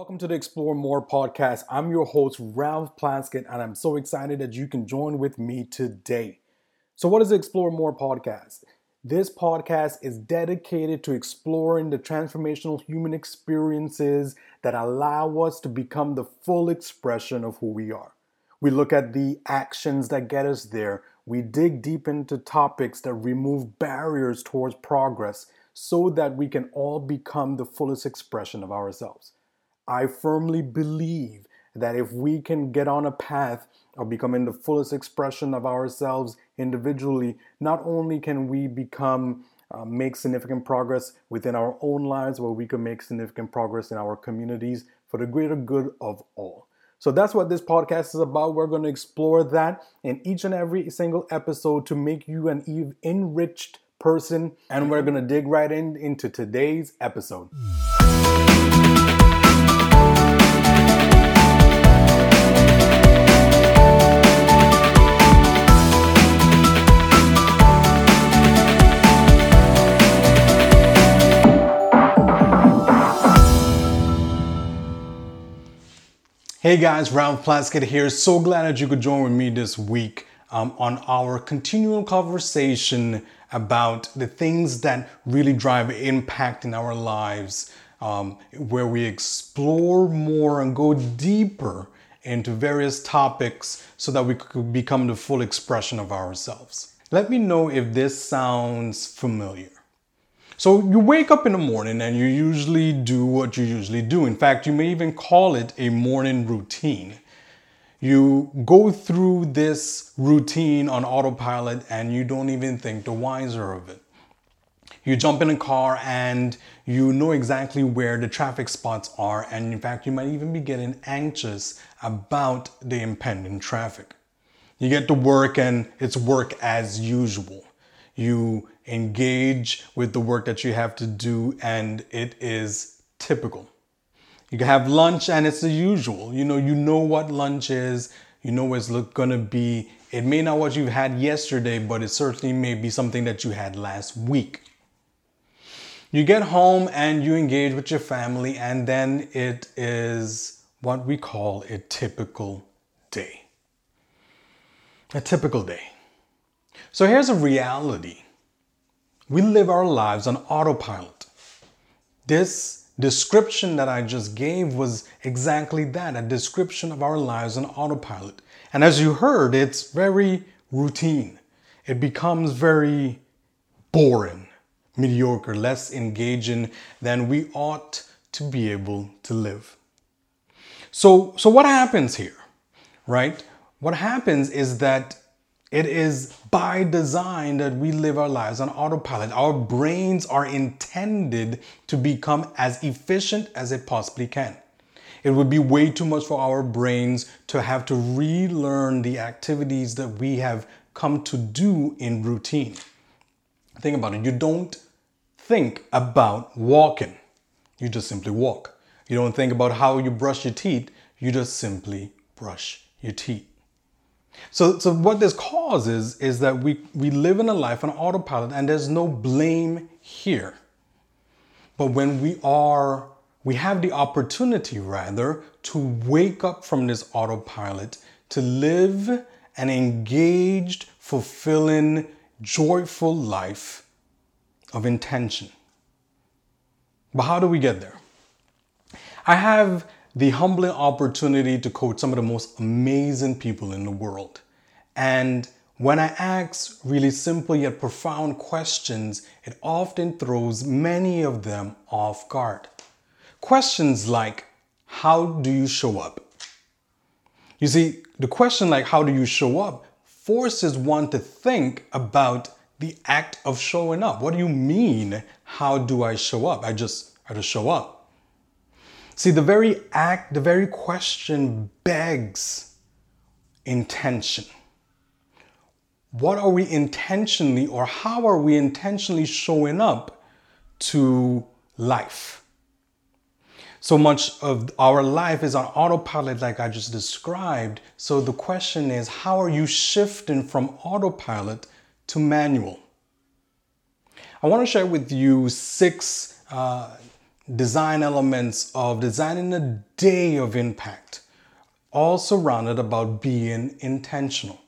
Welcome to the Explore More podcast. I'm your host, Ralph Plaskett, and I'm so excited that you can join with me today. So, what is the Explore More podcast? This podcast is dedicated to exploring the transformational human experiences that allow us to become the full expression of who we are. We look at the actions that get us there. We dig deep into topics that remove barriers towards progress so that we can all become the fullest expression of ourselves. I firmly believe that if we can get on a path of becoming the fullest expression of ourselves individually, not only can we become uh, make significant progress within our own lives, but we can make significant progress in our communities for the greater good of all. So that's what this podcast is about. We're going to explore that in each and every single episode to make you an enriched person. And we're going to dig right in into today's episode. Hey guys, Ralph Plaskett here. So glad that you could join with me this week um, on our continual conversation about the things that really drive impact in our lives, um, where we explore more and go deeper into various topics so that we could become the full expression of ourselves. Let me know if this sounds familiar. So you wake up in the morning and you usually do what you usually do. In fact, you may even call it a morning routine. You go through this routine on autopilot and you don't even think the wiser of it. You jump in a car and you know exactly where the traffic spots are, and in fact, you might even be getting anxious about the impending traffic. You get to work and it's work as usual. You engage with the work that you have to do, and it is typical. You can have lunch, and it's the usual. You know, you know what lunch is. You know it's gonna be. It may not what you've had yesterday, but it certainly may be something that you had last week. You get home and you engage with your family, and then it is what we call a typical day. A typical day. So here's a reality we live our lives on autopilot. This description that I just gave was exactly that a description of our lives on autopilot. And as you heard, it's very routine. It becomes very boring, mediocre, less engaging than we ought to be able to live. So, so what happens here, right? What happens is that it is by design that we live our lives on autopilot. Our brains are intended to become as efficient as it possibly can. It would be way too much for our brains to have to relearn the activities that we have come to do in routine. Think about it. You don't think about walking, you just simply walk. You don't think about how you brush your teeth, you just simply brush your teeth. So, so what this causes is that we, we live in a life on autopilot and there's no blame here. But when we are, we have the opportunity rather to wake up from this autopilot, to live an engaged, fulfilling, joyful life of intention. But how do we get there? I have the humbling opportunity to coach some of the most amazing people in the world. And when I ask really simple yet profound questions, it often throws many of them off guard. Questions like, How do you show up? You see, the question like, How do you show up? forces one to think about the act of showing up. What do you mean, How do I show up? I just, I just show up. See, the very act, the very question begs intention. What are we intentionally, or how are we intentionally showing up to life? So much of our life is on autopilot, like I just described. So the question is, how are you shifting from autopilot to manual? I want to share with you six uh, design elements of designing a day of impact, all surrounded about being intentional.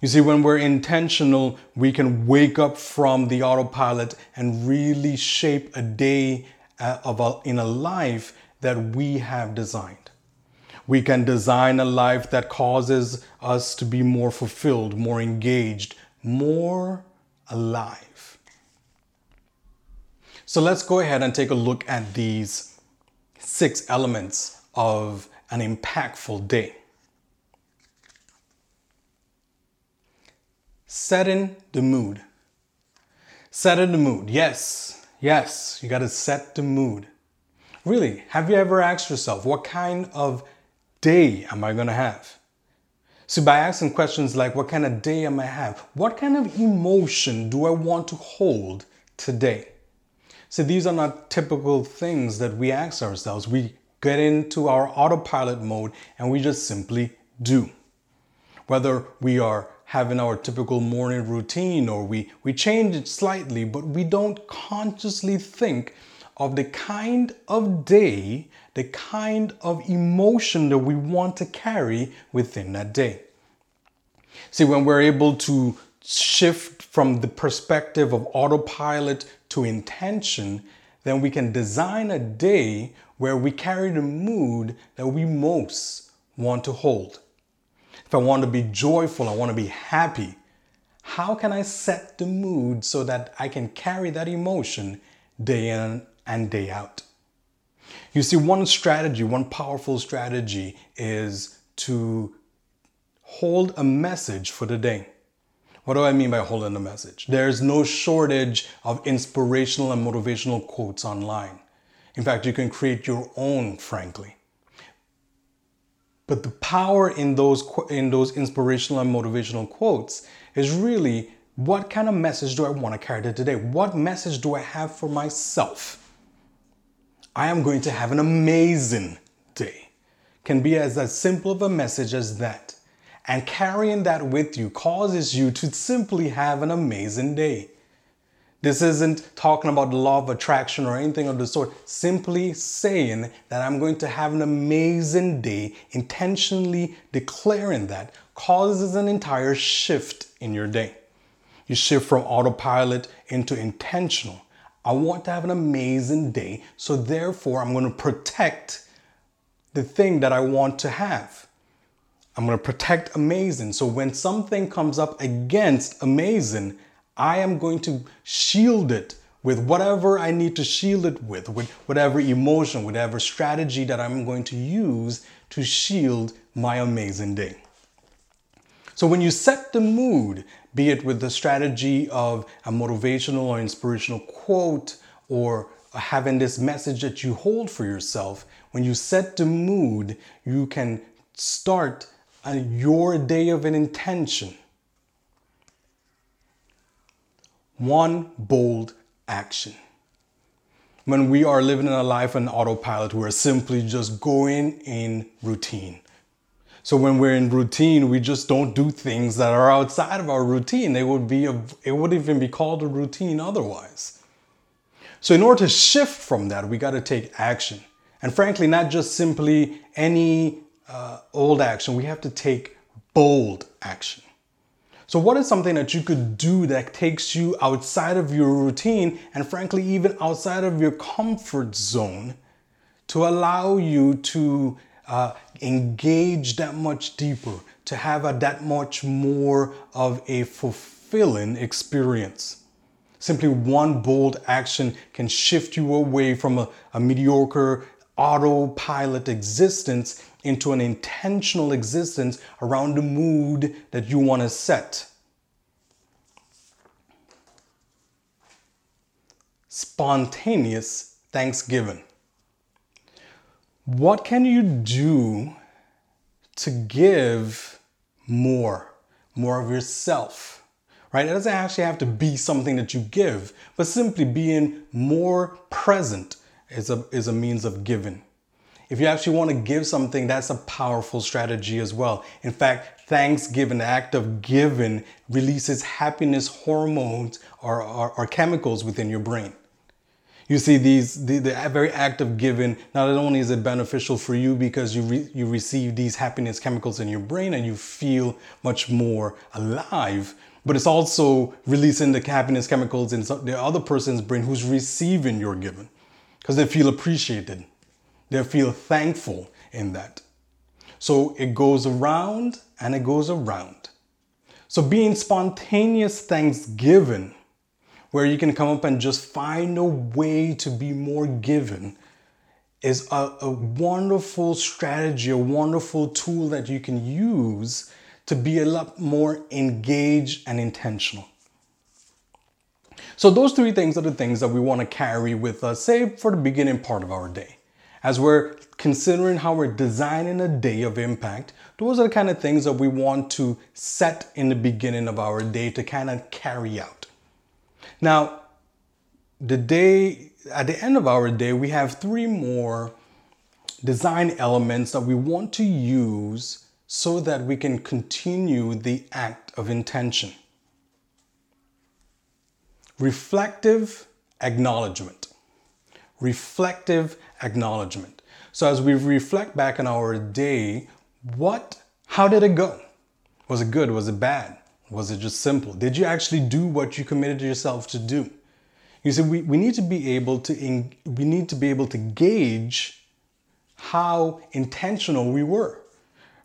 You see, when we're intentional, we can wake up from the autopilot and really shape a day uh, of a, in a life that we have designed. We can design a life that causes us to be more fulfilled, more engaged, more alive. So let's go ahead and take a look at these six elements of an impactful day. Setting the mood. Setting the mood. Yes, yes, you got to set the mood. Really, have you ever asked yourself, what kind of day am I going to have? So, by asking questions like, what kind of day am I have? What kind of emotion do I want to hold today? See, these are not typical things that we ask ourselves. We get into our autopilot mode and we just simply do. Whether we are having our typical morning routine or we, we change it slightly, but we don't consciously think of the kind of day, the kind of emotion that we want to carry within that day. See, when we're able to shift from the perspective of autopilot to intention, then we can design a day where we carry the mood that we most want to hold. If I want to be joyful, I want to be happy, how can I set the mood so that I can carry that emotion day in and day out? You see, one strategy, one powerful strategy is to hold a message for the day. What do I mean by holding a message? There's no shortage of inspirational and motivational quotes online. In fact, you can create your own, frankly. But the power in those in those inspirational and motivational quotes is really what kind of message do I want to carry today? What message do I have for myself? I am going to have an amazing day. Can be as, as simple of a message as that. And carrying that with you causes you to simply have an amazing day. This isn't talking about the law of attraction or anything of the sort. Simply saying that I'm going to have an amazing day, intentionally declaring that causes an entire shift in your day. You shift from autopilot into intentional. I want to have an amazing day, so therefore I'm going to protect the thing that I want to have. I'm going to protect amazing. So when something comes up against amazing, I am going to shield it with whatever I need to shield it with, with whatever emotion, whatever strategy that I'm going to use to shield my amazing day. So when you set the mood, be it with the strategy of a motivational or inspirational quote or having this message that you hold for yourself, when you set the mood, you can start your day of an intention one bold action. When we are living in a life on autopilot, we're simply just going in routine. So when we're in routine, we just don't do things that are outside of our routine. It would be a, it would even be called a routine otherwise. So in order to shift from that, we got to take action. And frankly, not just simply any uh, old action. We have to take bold action. So, what is something that you could do that takes you outside of your routine and, frankly, even outside of your comfort zone to allow you to uh, engage that much deeper, to have a, that much more of a fulfilling experience? Simply one bold action can shift you away from a, a mediocre autopilot existence into an intentional existence around the mood that you want to set. Spontaneous Thanksgiving. What can you do to give more, more of yourself? Right? It doesn't actually have to be something that you give, but simply being more present is a, is a means of giving. If you actually want to give something, that's a powerful strategy as well. In fact, Thanksgiving, the act of giving, releases happiness hormones or, or, or chemicals within your brain. You see, these the, the very act of giving not only is it beneficial for you because you re, you receive these happiness chemicals in your brain and you feel much more alive, but it's also releasing the happiness chemicals in the other person's brain who's receiving your giving because they feel appreciated, they feel thankful in that. So it goes around and it goes around. So being spontaneous thanksgiving where you can come up and just find a way to be more given is a, a, wonderful strategy, a wonderful tool that you can use to be a lot more engaged and intentional. So, those three things are the things that we want to carry with us, say, for the beginning part of our day. As we're considering how we're designing a day of impact, those are the kind of things that we want to set in the beginning of our day to kind of carry out. Now, the day, at the end of our day, we have three more design elements that we want to use so that we can continue the act of intention. Reflective acknowledgement. Reflective acknowledgement. So as we reflect back on our day, what, how did it go? Was it good? Was it bad? Was it just simple? Did you actually do what you committed yourself to do? You see, we, we need to be able to in, we need to be able to gauge how intentional we were,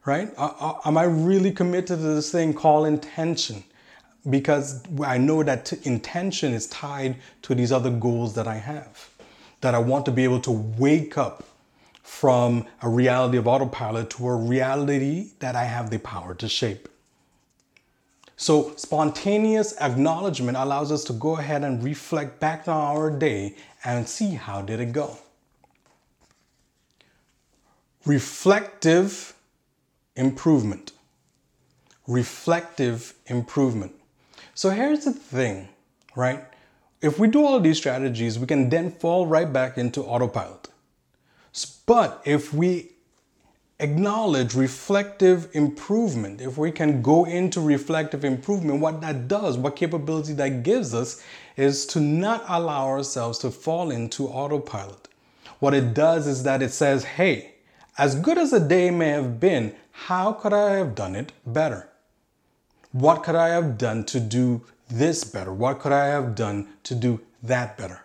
right? am I really committed to this thing called intention? Because I know that intention is tied to these other goals that I have. That I want to be able to wake up from a reality of autopilot to a reality that I have the power to shape. So spontaneous acknowledgement allows us to go ahead and reflect back on our day and see how did it go. Reflective improvement. Reflective improvement. So here's the thing, right? If we do all these strategies, we can then fall right back into autopilot. But if we acknowledge reflective improvement, if we can go into reflective improvement, what that does, what capability that gives us, is to not allow ourselves to fall into autopilot. What it does is that it says, hey, as good as a day may have been, how could I have done it better? What could I have done to do this better? What could I have done to do that better?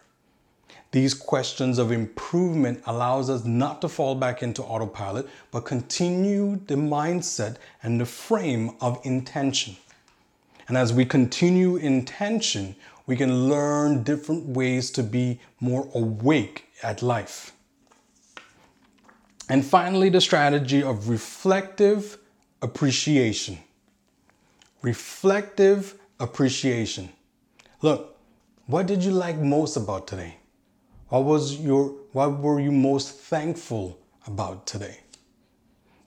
These questions of improvement allows us not to fall back into autopilot, but continue the mindset and the frame of intention. And as we continue intention, we can learn different ways to be more awake at life. And finally, the strategy of reflective appreciation. Reflective appreciation. Look, what did you like most about today? What was your what were you most thankful about today?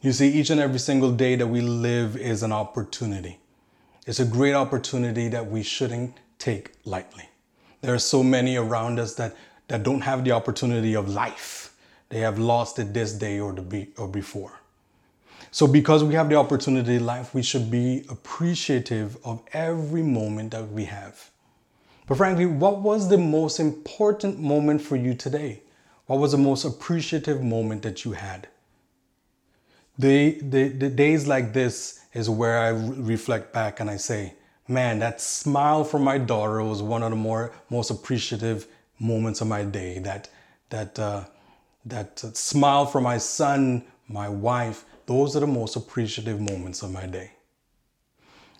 You see, each and every single day that we live is an opportunity. It's a great opportunity that we shouldn't take lightly. There are so many around us that, that don't have the opportunity of life. They have lost it this day or, the be, or before. So, because we have the opportunity in life, we should be appreciative of every moment that we have. But frankly, what was the most important moment for you today? What was the most appreciative moment that you had? The, the, the days like this is where I reflect back and I say, man, that smile from my daughter was one of the more most appreciative moments of my day. That that uh, that smile from my son, my wife, those are the most appreciative moments of my day.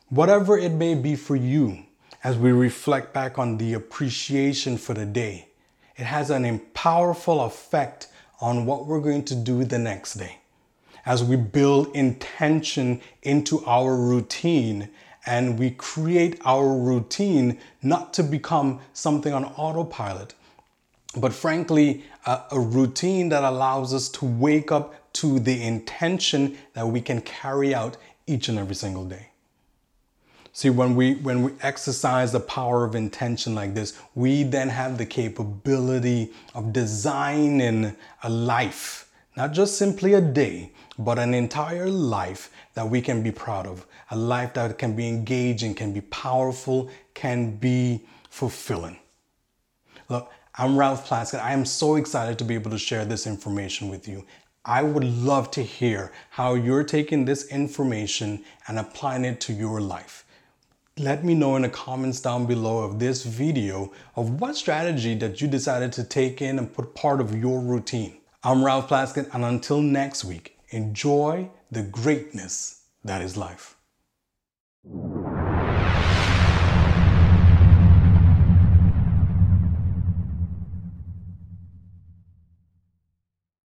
Whatever it may be for you, as we reflect back on the appreciation for the day, it has an powerful effect on what we're going to do the next day. As we build intention into our routine and we create our routine not to become something on autopilot, but frankly, a, a routine that allows us to wake up to the intention that we can carry out each and every single day. See, when we when we exercise the power of intention like this, we then have the capability of designing a life, not just simply a day, but an entire life that we can be proud of. A life that can be engaging, can be powerful, can be fulfilling. Look, I'm Ralph Plaskett. I am so excited to be able to share this information with you. I would love to hear how you're taking this information and applying it to your life. Let me know in the comments down below of this video of what strategy that you decided to take in and put part of your routine. I'm Ralph Plaskett, and until next week, enjoy the greatness that is life.